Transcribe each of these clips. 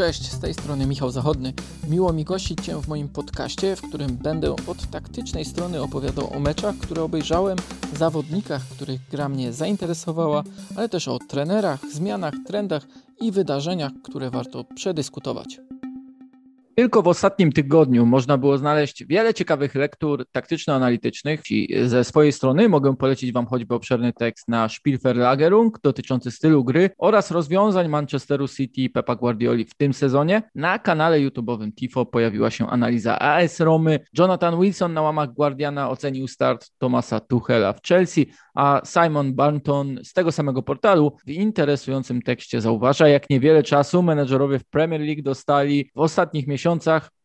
Cześć, z tej strony Michał Zachodny. Miło mi gościć Cię w moim podcaście, w którym będę od taktycznej strony opowiadał o meczach, które obejrzałem, zawodnikach, których gra mnie zainteresowała, ale też o trenerach, zmianach, trendach i wydarzeniach, które warto przedyskutować. Tylko w ostatnim tygodniu można było znaleźć wiele ciekawych lektur taktyczno-analitycznych i ze swojej strony mogę polecić Wam choćby obszerny tekst na Spielverlagerung dotyczący stylu gry oraz rozwiązań Manchesteru City Pepa Guardioli w tym sezonie. Na kanale YouTube'owym Tifo pojawiła się analiza AS Romy. Jonathan Wilson na łamach Guardiana ocenił start Tomasa Tuchela w Chelsea, a Simon Barton z tego samego portalu w interesującym tekście zauważa, jak niewiele czasu menedżerowie w Premier League dostali w ostatnich miesiącach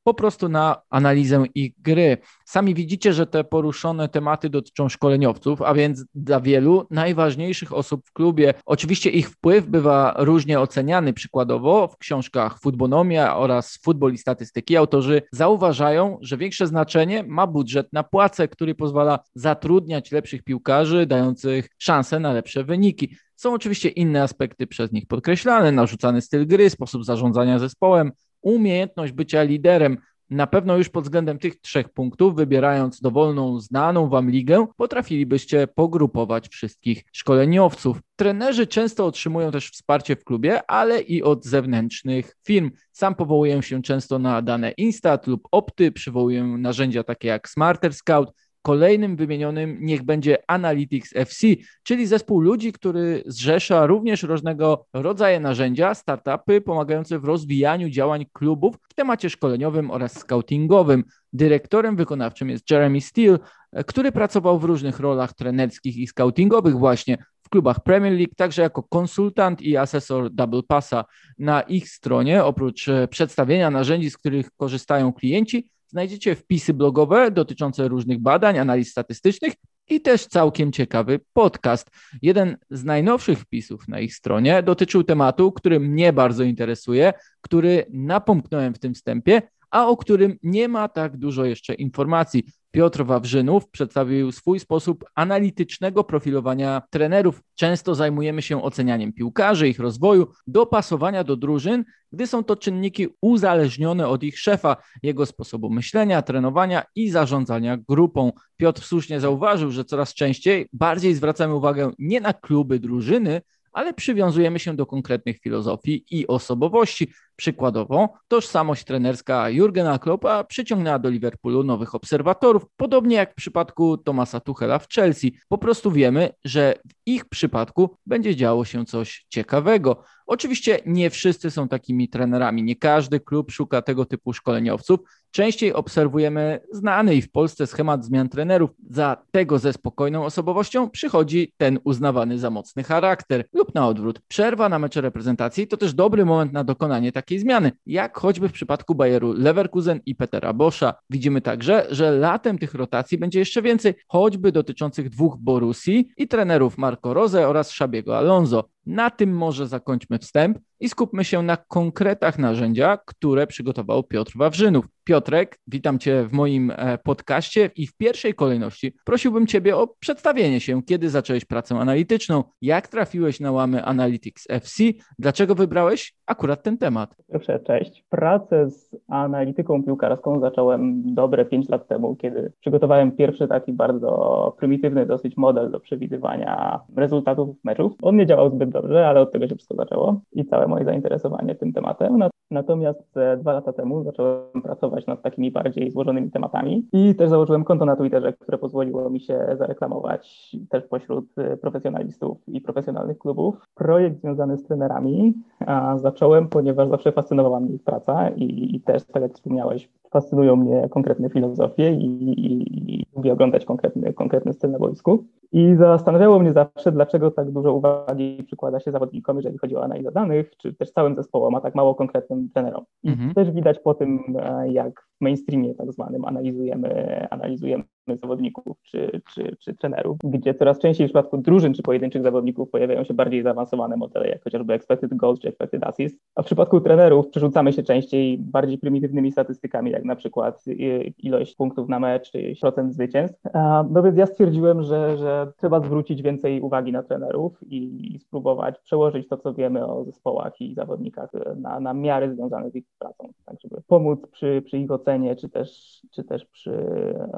po prostu na analizę ich gry. Sami widzicie, że te poruszone tematy dotyczą szkoleniowców, a więc dla wielu najważniejszych osób w klubie. Oczywiście ich wpływ bywa różnie oceniany. Przykładowo w książkach Futbonomia oraz Futbol i Statystyki autorzy zauważają, że większe znaczenie ma budżet na płace, który pozwala zatrudniać lepszych piłkarzy, dających szansę na lepsze wyniki. Są oczywiście inne aspekty przez nich podkreślane, narzucany styl gry, sposób zarządzania zespołem, umiejętność bycia liderem. Na pewno już pod względem tych trzech punktów, wybierając dowolną, znaną Wam ligę, potrafilibyście pogrupować wszystkich szkoleniowców. Trenerzy często otrzymują też wsparcie w klubie, ale i od zewnętrznych firm. Sam powołuję się często na dane Instat lub Opty, przywołuję narzędzia takie jak Smarter Scout, Kolejnym wymienionym niech będzie Analytics FC, czyli zespół ludzi, który zrzesza również różnego rodzaju narzędzia, startupy pomagające w rozwijaniu działań klubów w temacie szkoleniowym oraz scoutingowym. Dyrektorem wykonawczym jest Jeremy Steele, który pracował w różnych rolach trenerskich i scoutingowych właśnie w klubach Premier League, także jako konsultant i asesor Double Passa. Na ich stronie, oprócz przedstawienia narzędzi, z których korzystają klienci, znajdziecie wpisy blogowe dotyczące różnych badań, analiz statystycznych i też całkiem ciekawy podcast. Jeden z najnowszych wpisów na ich stronie dotyczył tematu, który mnie bardzo interesuje, który napomknąłem w tym wstępie, a o którym nie ma tak dużo jeszcze informacji. Piotr Wawrzynów przedstawił swój sposób analitycznego profilowania trenerów. Często zajmujemy się ocenianiem piłkarzy, ich rozwoju, dopasowania do drużyn, gdy są to czynniki uzależnione od ich szefa, jego sposobu myślenia, trenowania i zarządzania grupą. Piotr słusznie zauważył, że coraz częściej bardziej zwracamy uwagę nie na kluby drużyny, ale przywiązujemy się do konkretnych filozofii i osobowości. Przykładowo, tożsamość trenerska Jurgena Kloppa przyciągnęła do Liverpoolu nowych obserwatorów, podobnie jak w przypadku Tomasa Tuchela w Chelsea. Po prostu wiemy, że w ich przypadku będzie działo się coś ciekawego. Oczywiście nie wszyscy są takimi trenerami, nie każdy klub szuka tego typu szkoleniowców. Częściej obserwujemy znany i w Polsce schemat zmian trenerów. Za tego ze spokojną osobowością przychodzi ten uznawany za mocny charakter lub na odwrót. Przerwa na mecze reprezentacji to też dobry moment na dokonanie takiej zmiany, jak choćby w przypadku Bayeru Leverkusen i Petera Boscha. Widzimy także, że latem tych rotacji będzie jeszcze więcej, choćby dotyczących dwóch Borusi i trenerów Marco Rose oraz Szabiego Alonso. Na tym może zakończmy wstęp i skupmy się na konkretach narzędzia, które przygotował Piotr Wawrzynów. Piotrek, witam Cię w moim e, podcaście i w pierwszej kolejności prosiłbym Ciebie o przedstawienie się, kiedy zacząłeś pracę analityczną, jak trafiłeś na łamy Analytics FC, dlaczego wybrałeś akurat ten temat. Proszę, cześć. Pracę z analityką piłkarską zacząłem dobre 5 lat temu, kiedy przygotowałem pierwszy taki bardzo prymitywny dosyć model do przewidywania rezultatów meczów. On nie działał zbyt dobrze, ale od tego się wszystko zaczęło i całe moje zainteresowanie tym tematem. Natomiast e, dwa lata temu zacząłem pracować nad takimi bardziej złożonymi tematami i też założyłem konto na Twitterze, które pozwoliło mi się zareklamować też pośród e, profesjonalistów i profesjonalnych klubów. Projekt związany z trenerami zacząłem, ponieważ zawsze fascynowała mnie ich praca i, i też, tak jak wspomniałeś, fascynują mnie konkretne filozofie i, i, i lubię oglądać konkretny, konkretny styl na boisku. I zastanawiało mnie zawsze, dlaczego tak dużo uwagi przykłada się zawodnikom, jeżeli chodzi o analizę danych, czy też całym zespołom, a tak mało konkretnym trenerom. Mhm. Też widać po tym, e, jak mainstreamie tak zwanym analizujemy, analizujemy zawodników czy, czy, czy trenerów, gdzie coraz częściej w przypadku drużyn czy pojedynczych zawodników pojawiają się bardziej zaawansowane modele, jak chociażby expected goals czy expected assists, a w przypadku trenerów przerzucamy się częściej bardziej prymitywnymi statystykami, jak na przykład ilość punktów na mecz czy procent zwycięstw. No więc ja stwierdziłem, że, że trzeba zwrócić więcej uwagi na trenerów i, i spróbować przełożyć to, co wiemy o zespołach i zawodnikach na, na miary związane z ich pracą, tak żeby pomóc przy, przy ich ocenie, czy też, czy też przy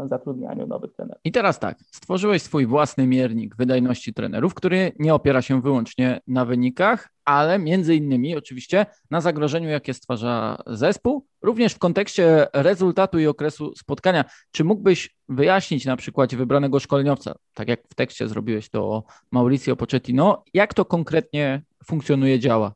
zatrudnianiu nowych trenerów. I teraz tak, stworzyłeś swój własny miernik wydajności trenerów, który nie opiera się wyłącznie na wynikach, ale między innymi oczywiście na zagrożeniu, jakie stwarza zespół, również w kontekście rezultatu i okresu spotkania. Czy mógłbyś wyjaśnić na przykładzie wybranego szkoleniowca, tak jak w tekście zrobiłeś to Mauricio Pochettino, jak to konkretnie funkcjonuje, działa?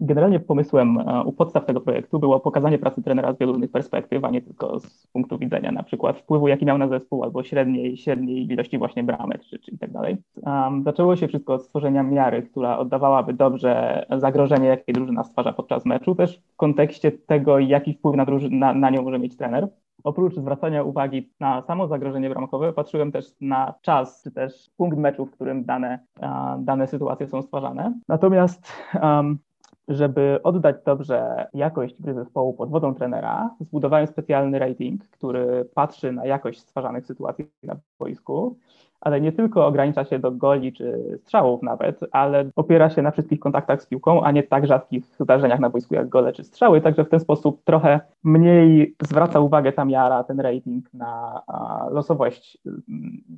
Generalnie pomysłem e, u podstaw tego projektu było pokazanie pracy trenera z wielu różnych perspektyw, a nie tylko z punktu widzenia na przykład wpływu, jaki miał na zespół, albo średniej, średniej ilości właśnie bramek, czy, czy tak dalej. Um, zaczęło się wszystko od stworzenia miary, która oddawałaby dobrze zagrożenie, jakie drużyna stwarza podczas meczu, też w kontekście tego, jaki wpływ na, na, na nią może mieć trener. Oprócz zwracania uwagi na samo zagrożenie bramkowe, patrzyłem też na czas, czy też punkt meczu, w którym dane, dane sytuacje są stwarzane. Natomiast um, żeby oddać dobrze jakość gry zespołu pod wodą trenera, zbudowałem specjalny rating, który patrzy na jakość stwarzanych sytuacji na boisku ale nie tylko ogranicza się do goli czy strzałów nawet, ale opiera się na wszystkich kontaktach z piłką, a nie tak rzadkich zdarzeniach na boisku jak gole czy strzały, także w ten sposób trochę mniej zwraca uwagę ta miara, ten rating na losowość mm,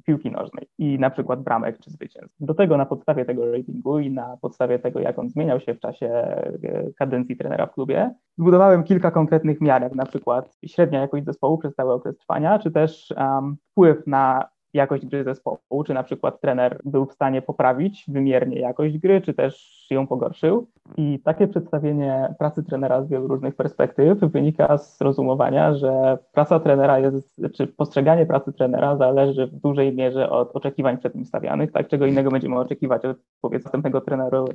piłki nożnej i na przykład bramek czy zwycięstw. Do tego na podstawie tego ratingu i na podstawie tego, jak on zmieniał się w czasie e, kadencji trenera w klubie, zbudowałem kilka konkretnych miar, jak na przykład średnia jakość zespołu przez cały okres trwania, czy też um, wpływ na jakość gry zespołu, czy na przykład trener był w stanie poprawić wymiernie jakość gry, czy też ją pogorszył. I takie przedstawienie pracy trenera z wielu różnych perspektyw wynika z rozumowania, że praca trenera jest, czy postrzeganie pracy trenera zależy w dużej mierze od oczekiwań przed nim stawianych, tak? Czego innego będziemy oczekiwać od powiedzmy następnego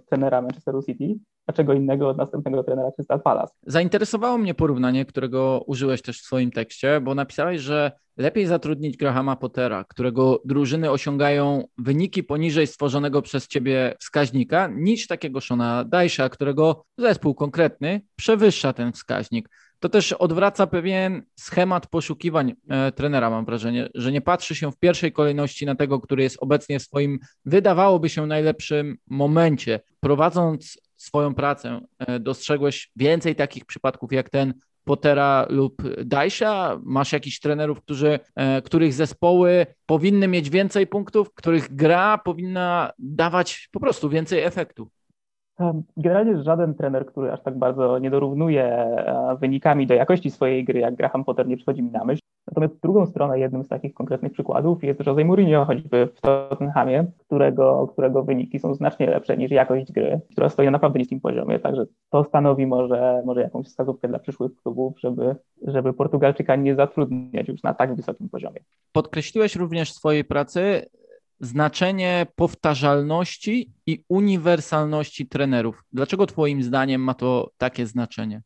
trenera, Manchesteru City, a czego innego od następnego trenera Crystal Palace. Zainteresowało mnie porównanie, którego użyłeś też w swoim tekście, bo napisałeś, że lepiej zatrudnić Grahama Pottera, którego drużyny osiągają wyniki poniżej stworzonego przez ciebie wskaźnika, niż takiego Shona Dajsza, którego zespół konkretny przewyższa ten wskaźnik. To też odwraca pewien schemat poszukiwań e, trenera, mam wrażenie, że nie patrzy się w pierwszej kolejności na tego, który jest obecnie w swoim, wydawałoby się, najlepszym momencie. Prowadząc swoją pracę, e, dostrzegłeś więcej takich przypadków jak ten Pottera lub Dajsza? Masz jakichś trenerów, którzy, e, których zespoły powinny mieć więcej punktów, których gra powinna dawać po prostu więcej efektu? Generalnie żaden trener, który aż tak bardzo nie dorównuje e, wynikami do jakości swojej gry, jak Graham Potter, nie przychodzi mi na myśl. Natomiast drugą stronę jednym z takich konkretnych przykładów jest Jose Mourinho, choćby w Tottenhamie, którego, którego wyniki są znacznie lepsze niż jakość gry, która stoi na naprawdę niskim poziomie. Także to stanowi może, może jakąś wskazówkę dla przyszłych klubów, żeby, żeby Portugalczyka nie zatrudniać już na tak wysokim poziomie. Podkreśliłeś również w swojej pracy znaczenie powtarzalności i uniwersalności trenerów. Dlaczego Twoim zdaniem ma to takie znaczenie?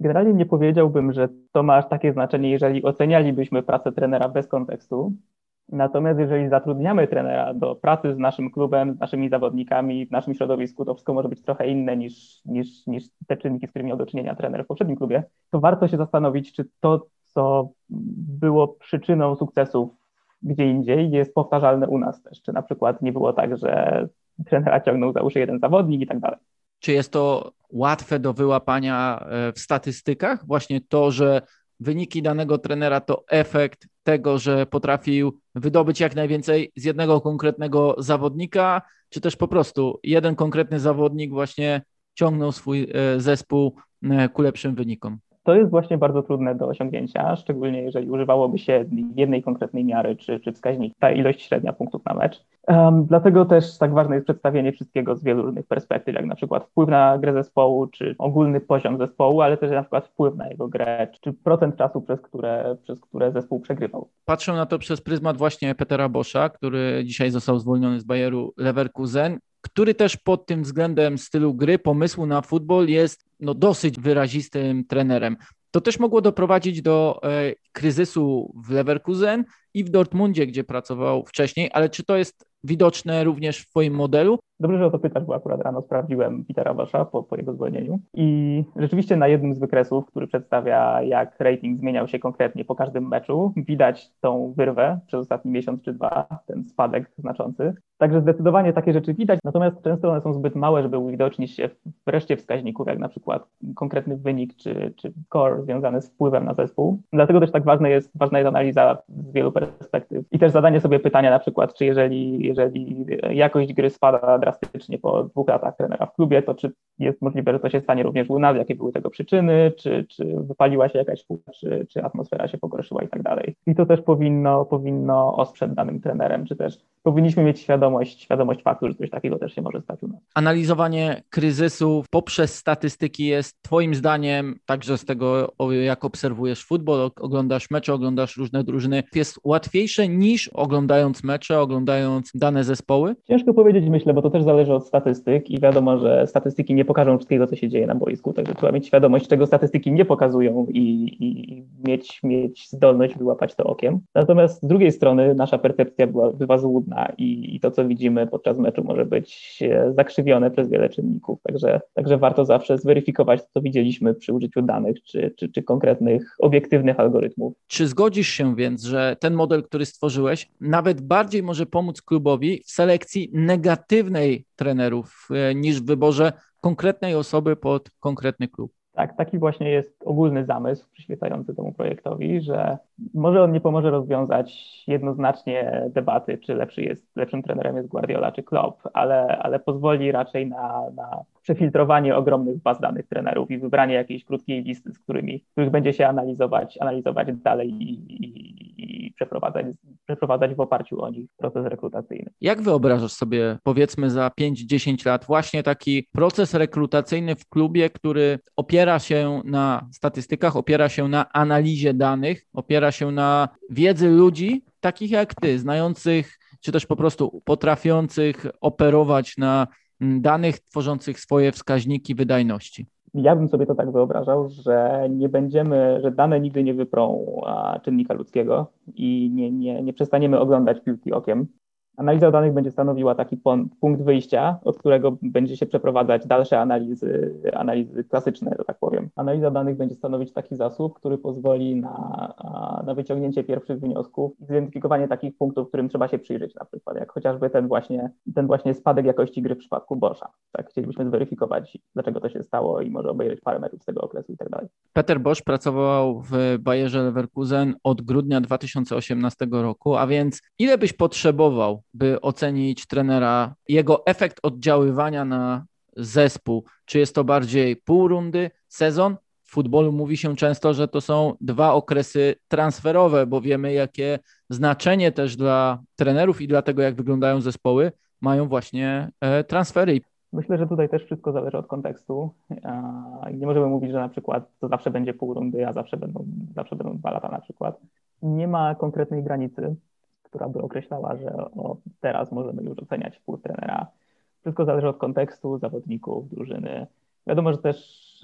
Generalnie nie powiedziałbym, że to ma aż takie znaczenie, jeżeli ocenialibyśmy pracę trenera bez kontekstu. Natomiast jeżeli zatrudniamy trenera do pracy z naszym klubem, z naszymi zawodnikami, w naszym środowisku, to wszystko może być trochę inne niż, niż, niż te czynniki, z którymi miał do czynienia trener w poprzednim klubie, to warto się zastanowić, czy to, co było przyczyną sukcesów gdzie indziej, jest powtarzalne u nas też. Czy na przykład nie było tak, że trenera ciągnął za uszy jeden zawodnik i tak dalej. Czy jest to łatwe do wyłapania e, w statystykach? Właśnie to, że wyniki danego trenera to efekt tego, że potrafił wydobyć jak najwięcej z jednego konkretnego zawodnika, czy też po prostu jeden konkretny zawodnik właśnie ciągnął swój e, zespół e, ku lepszym wynikom? To jest właśnie bardzo trudne do osiągnięcia, szczególnie jeżeli używałoby się jednej konkretnej miary czy, czy wskaźnika, ta ilość średnia punktów na mecz. Um, dlatego też tak ważne jest przedstawienie wszystkiego z wielu różnych perspektyw, jak na przykład wpływ na grę zespołu, czy ogólny poziom zespołu, ale też na przykład wpływ na jego grę, czy procent czasu, przez które, przez które zespół przegrywał. Patrzę na to przez pryzmat właśnie Petera Boscha, który dzisiaj został zwolniony z Bayeru Leverkusen który też pod tym względem stylu gry, pomysłu na futbol jest no, dosyć wyrazistym trenerem. To też mogło doprowadzić do e, kryzysu w Leverkusen i w Dortmundzie, gdzie pracował wcześniej, ale czy to jest widoczne również w Twoim modelu? Dobrze, że o to pytasz, bo akurat rano sprawdziłem Petera Wasza po, po jego zwolnieniu i rzeczywiście na jednym z wykresów, który przedstawia jak rating zmieniał się konkretnie po każdym meczu, widać tą wyrwę przez ostatni miesiąc czy dwa, ten spadek znaczący. Także zdecydowanie takie rzeczy widać, natomiast często one są zbyt małe, żeby uwidocznić się w reszcie wskaźników, jak na przykład konkretny wynik czy, czy core związany z wpływem na zespół. Dlatego też tak ważne jest, ważna jest analiza z wielu perspektyw i też zadanie sobie pytania na przykład, czy jeżeli, jeżeli jakość gry spada drastycznie po dwóch latach trenera w klubie, to czy jest możliwe, że to się stanie również u nas, jakie były tego przyczyny, czy, czy wypaliła się jakaś szkółka, czy, czy atmosfera się pogorszyła i tak dalej. I to też powinno, powinno ostrzec danym trenerem, czy też powinniśmy mieć świadomość, świadomość faktu, że coś takiego też się może stać u nas. Analizowanie kryzysu poprzez statystyki jest Twoim zdaniem, także z tego, jak obserwujesz futbol, oglądasz mecze, oglądasz różne drużyny, jest łatwiejsze niż oglądając mecze, oglądając dane zespoły? Ciężko powiedzieć, myślę, bo to też zależy od statystyk i wiadomo, że statystyki nie pokażą wszystkiego, co się dzieje na boisku, także trzeba mieć świadomość, czego statystyki nie pokazują i, i mieć, mieć zdolność wyłapać to okiem. Natomiast z drugiej strony nasza percepcja była, bywa złudna i, i to, co widzimy podczas meczu może być e, zakrzywione przez wiele czynników, także, także warto zawsze zweryfikować to, co widzieliśmy przy użyciu danych czy, czy, czy konkretnych, obiektywnych algorytmów. Czy zgodzisz się więc, że ten model, który stworzyłeś, nawet bardziej może pomóc klubowi w selekcji negatywnej trenerów e, niż w wyborze konkretnej osoby pod konkretny klub? Tak, taki właśnie jest ogólny zamysł przyświecający temu projektowi, że może on nie pomoże rozwiązać jednoznacznie debaty, czy lepszy jest, lepszym trenerem jest Guardiola czy Klopp, ale, ale pozwoli raczej na, na przefiltrowanie ogromnych baz danych trenerów i wybranie jakiejś krótkiej listy, z którymi, których będzie się analizować, analizować dalej i, i, i przeprowadzać, przeprowadzać w oparciu o nich proces rekrutacyjny. Jak wyobrażasz sobie, powiedzmy za 5-10 lat, właśnie taki proces rekrutacyjny w klubie, który opiera się na statystykach, opiera się na analizie danych, opiera się na wiedzy ludzi, takich jak ty, znających, czy też po prostu potrafiących operować na danych, tworzących swoje wskaźniki wydajności? ja bym sobie to tak wyobrażał, że nie będziemy, że dane nigdy nie wyprą czynnika ludzkiego i nie, nie, nie przestaniemy oglądać piłki okiem, Analiza danych będzie stanowiła taki punkt wyjścia, od którego będzie się przeprowadzać dalsze analizy, analizy klasyczne, że tak powiem. Analiza danych będzie stanowić taki zasób, który pozwoli na, na wyciągnięcie pierwszych wniosków i zidentyfikowanie takich punktów, którym trzeba się przyjrzeć, na przykład jak chociażby ten właśnie, ten właśnie spadek jakości gry w przypadku Boscha. Tak, chcielibyśmy zweryfikować, dlaczego to się stało i może obejrzeć parę metrów z tego okresu i tak dalej. Peter Bosch pracował w Bayerze Leverkusen od grudnia 2018 roku, a więc ile byś potrzebował, by ocenić trenera, jego efekt oddziaływania na zespół? Czy jest to bardziej pół rundy, sezon? W futbolu mówi się często, że to są dwa okresy transferowe, bo wiemy, jakie znaczenie też dla trenerów i dla tego, jak wyglądają zespoły, mają właśnie e, transfery. Myślę, że tutaj też wszystko zależy od kontekstu. Nie możemy mówić, że na przykład to zawsze będzie pół rundy, a zawsze będą, zawsze będą dwa lata na przykład. Nie ma konkretnej granicy która by określała, że o, teraz możemy już oceniać wpływ trenera. Wszystko zależy od kontekstu, zawodników, drużyny. Wiadomo, że też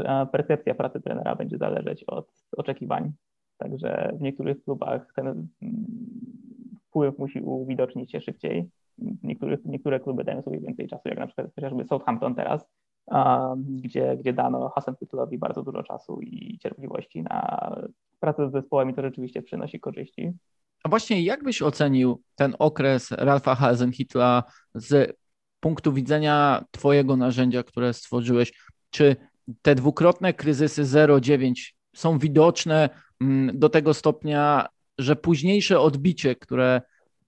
e, percepcja pracy trenera będzie zależeć od oczekiwań. Także w niektórych klubach ten mm, wpływ musi uwidocznić się szybciej. Niektórych, niektóre kluby dają sobie więcej czasu, jak na przykład chociażby Southampton teraz, gdzie, gdzie dano Hasenhüttelowi bardzo dużo czasu i cierpliwości na pracę z zespołem i to rzeczywiście przynosi korzyści. A właśnie jak byś ocenił ten okres Ralfa Hasenhitla z punktu widzenia Twojego narzędzia, które stworzyłeś? Czy te dwukrotne kryzysy 0,9 są widoczne mm, do tego stopnia, że późniejsze odbicie, które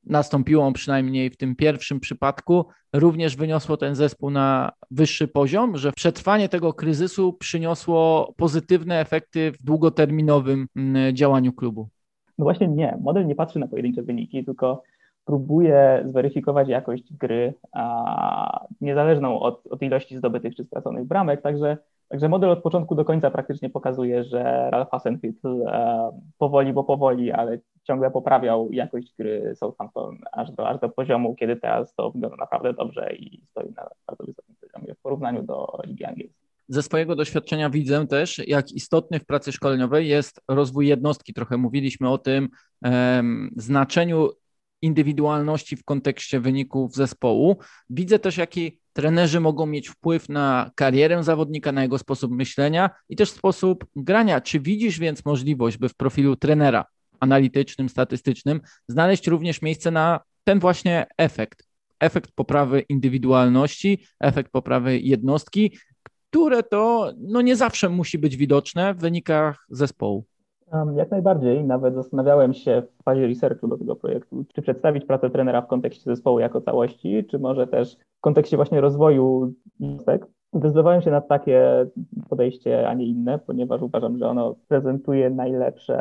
nastąpiło przynajmniej w tym pierwszym przypadku, również wyniosło ten zespół na wyższy poziom, że przetrwanie tego kryzysu przyniosło pozytywne efekty w długoterminowym mm, działaniu klubu? No właśnie nie. Model nie patrzy na pojedyncze wyniki, tylko próbuje zweryfikować jakość gry, a niezależną od, od ilości zdobytych czy straconych bramek. Także, także model od początku do końca praktycznie pokazuje, że Ralph Hasenhüttl e, powoli, bo powoli, ale ciągle poprawiał jakość gry Southampton aż do, aż do poziomu, kiedy teraz to wygląda naprawdę dobrze i stoi na bardzo wysokim poziomie w porównaniu do Ligi Angielskiej. Ze swojego doświadczenia widzę też, jak istotny w pracy szkoleniowej jest rozwój jednostki. Trochę mówiliśmy o tym um, znaczeniu indywidualności w kontekście wyników zespołu. Widzę też, jaki trenerzy mogą mieć wpływ na karierę zawodnika, na jego sposób myślenia i też sposób grania. Czy widzisz więc możliwość, by w profilu trenera analitycznym, statystycznym znaleźć również miejsce na ten właśnie efekt? Efekt poprawy indywidualności, efekt poprawy jednostki, które to no nie zawsze musi być widoczne w wynikach zespołu. Jak najbardziej. Nawet zastanawiałem się w fazie researchu do tego projektu, czy przedstawić pracę trenera w kontekście zespołu jako całości, czy może też w kontekście właśnie rozwoju jednostek. Zdecydowałem się na takie podejście, a nie inne, ponieważ uważam, że ono prezentuje najlepsze,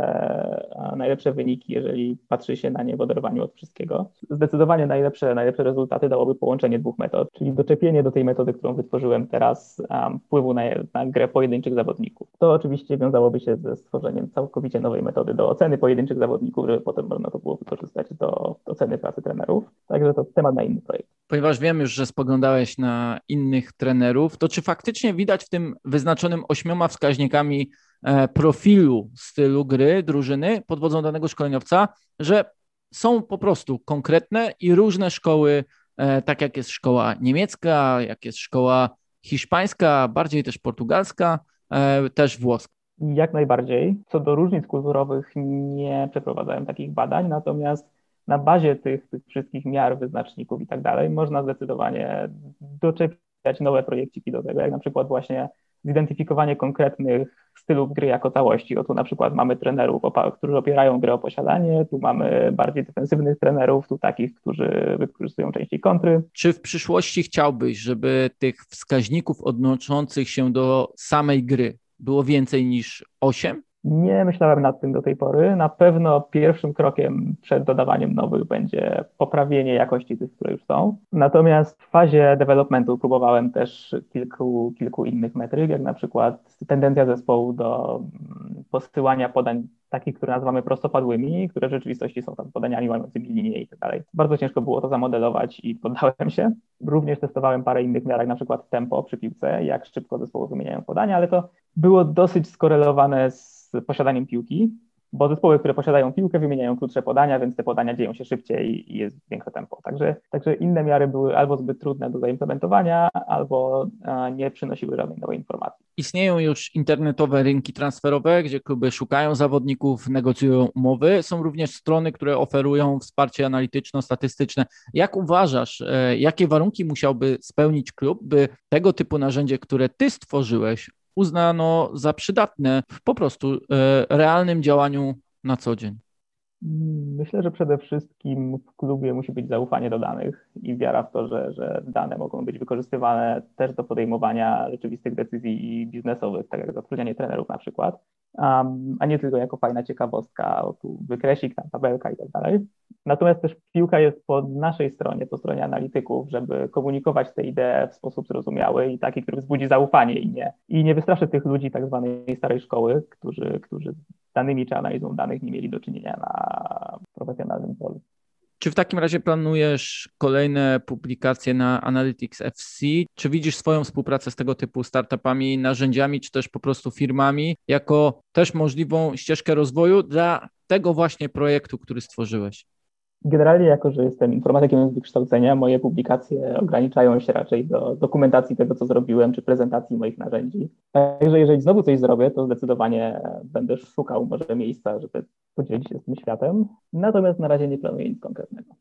najlepsze wyniki, jeżeli patrzy się na nie w oderwaniu od wszystkiego. Zdecydowanie najlepsze, najlepsze rezultaty dałoby połączenie dwóch metod, czyli doczepienie do tej metody, którą wytworzyłem teraz, um, wpływu na, na grę pojedynczych zawodników. To oczywiście wiązałoby się ze stworzeniem całkowicie nowej metody do oceny pojedynczych zawodników, żeby potem można to było wykorzystać do oceny pracy trenerów. Także to temat na inny projekt. Ponieważ wiem już, że spoglądałeś na innych trenerów, to czy faktycznie widać w tym wyznaczonym ośmioma wskaźnikami e, profilu stylu gry drużyny pod wodzą danego szkoleniowca, że są po prostu konkretne i różne szkoły, e, tak jak jest szkoła niemiecka, jak jest szkoła hiszpańska, bardziej też portugalska, e, też włoska. Jak najbardziej. Co do różnic kulturowych nie przeprowadzałem takich badań, natomiast na bazie tych, tych wszystkich miar, wyznaczników i tak dalej można zdecydowanie doczepić nowe projekciki do tego, jak na przykład właśnie zidentyfikowanie konkretnych stylów gry jako całości. O tu na przykład mamy trenerów, którzy opierają grę o posiadanie, tu mamy bardziej defensywnych trenerów, tu takich, którzy wykorzystują częściej kontry. Czy w przyszłości chciałbyś, żeby tych wskaźników odnoszących się do samej gry było więcej niż 8? Nie myślałem nad tym do tej pory. Na pewno pierwszym krokiem przed dodawaniem nowych będzie poprawienie jakości tych, które już są. Natomiast w fazie developmentu próbowałem też kilku, kilku innych metryk, jak na przykład tendencja zespołu do mm, posyłania podań takich, które nazywamy prostopadłymi, które w rzeczywistości są tam podaniami mającymi linię i tak dalej. Bardzo ciężko było to zamodelować i poddałem się. Również testowałem parę innych miar, jak na przykład tempo przy piłce, jak szybko zespoły wymieniają podania, ale to było dosyć skorelowane z posiadaniem piłki, bo zespoły, które posiadają piłkę, wymieniają krótsze podania, więc te podania dzieją się szybciej i jest większe tempo. Także, także inne miary były albo zbyt trudne do zaimplementowania, albo nie przynosiły żadnej nowej informacji. Istnieją już internetowe rynki transferowe, gdzie kluby szukają zawodników, negocjują umowy. Są również strony, które oferują wsparcie analityczno-statystyczne. Jak uważasz, e, jakie warunki musiałby spełnić klub, by tego typu narzędzie, które ty stworzyłeś, uznano za przydatne w po prostu e, realnym działaniu na co dzień? Myślę, że przede wszystkim w klubie musi być zaufanie do danych i wiara w to, że, że dane mogą być wykorzystywane też do podejmowania rzeczywistych decyzji biznesowych, tak jak zatrudnianie trenerów na przykład um, a nie tylko jako fajna ciekawostka, o tu wykresik, tam tabelka i tak dalej. Natomiast też piłka jest po naszej stronie, po stronie analityków, żeby komunikować te idee w sposób zrozumiały i taki, który wzbudzi zaufanie i nie, i nie wystraszy tych ludzi tak zwanej starej szkoły, którzy, którzy danymi czy analizą danych nie mieli do czynienia na profesjonalnym polu. Czy w takim razie planujesz kolejne publikacje na Analytics FC? Czy widzisz swoją współpracę z tego typu startupami, narzędziami, czy też po prostu firmami jako też możliwą ścieżkę rozwoju dla tego właśnie projektu, który stworzyłeś? Generalnie, jako że jestem informatykiem z wykształcenia, moje publikacje ograniczają się raczej do dokumentacji tego, co zrobiłem, czy prezentacji moich narzędzi. Także jeżeli znowu coś zrobię, to zdecydowanie będę szukał może miejsca, żeby podzielić się z tym światem. Natomiast na razie nie planuję nic konkretnego.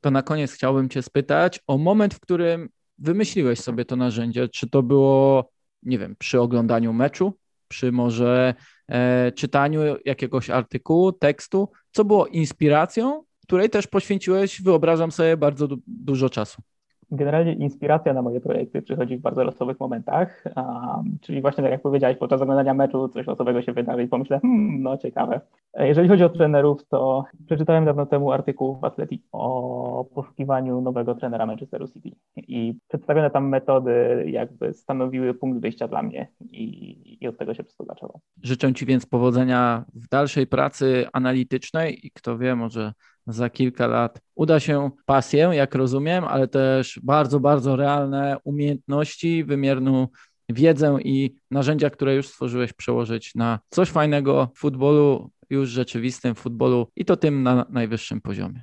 To na koniec chciałbym Cię spytać o moment, w którym wymyśliłeś sobie to narzędzie. Czy to było, nie wiem, przy oglądaniu meczu, przy może e, czytaniu jakiegoś artykułu, tekstu? Co było inspiracją, której też poświęciłeś, wyobrażam sobie, bardzo du dużo czasu. Generalnie inspiracja na moje projekty przychodzi w bardzo losowych momentach, um, czyli właśnie tak jak powiedziałeś, podczas oglądania meczu coś losowego się wydarzy i pomyślę, hmm, no ciekawe. Jeżeli chodzi o trenerów, to przeczytałem dawno temu artykuł w Athletic o poszukiwaniu nowego trenera Manchesteru City i przedstawione tam metody jakby stanowiły punkt wyjścia dla mnie i, i od tego się wszystko zaczęło. Życzę Ci więc powodzenia w dalszej pracy analitycznej i kto wie, może za kilka lat uda się pasję, jak rozumiem, ale też bardzo, bardzo realne umiejętności, wymierną wiedzę i narzędzia, które już stworzyłeś, przełożyć na coś fajnego w futbolu, już rzeczywistym futbolu i to tym na najwyższym poziomie.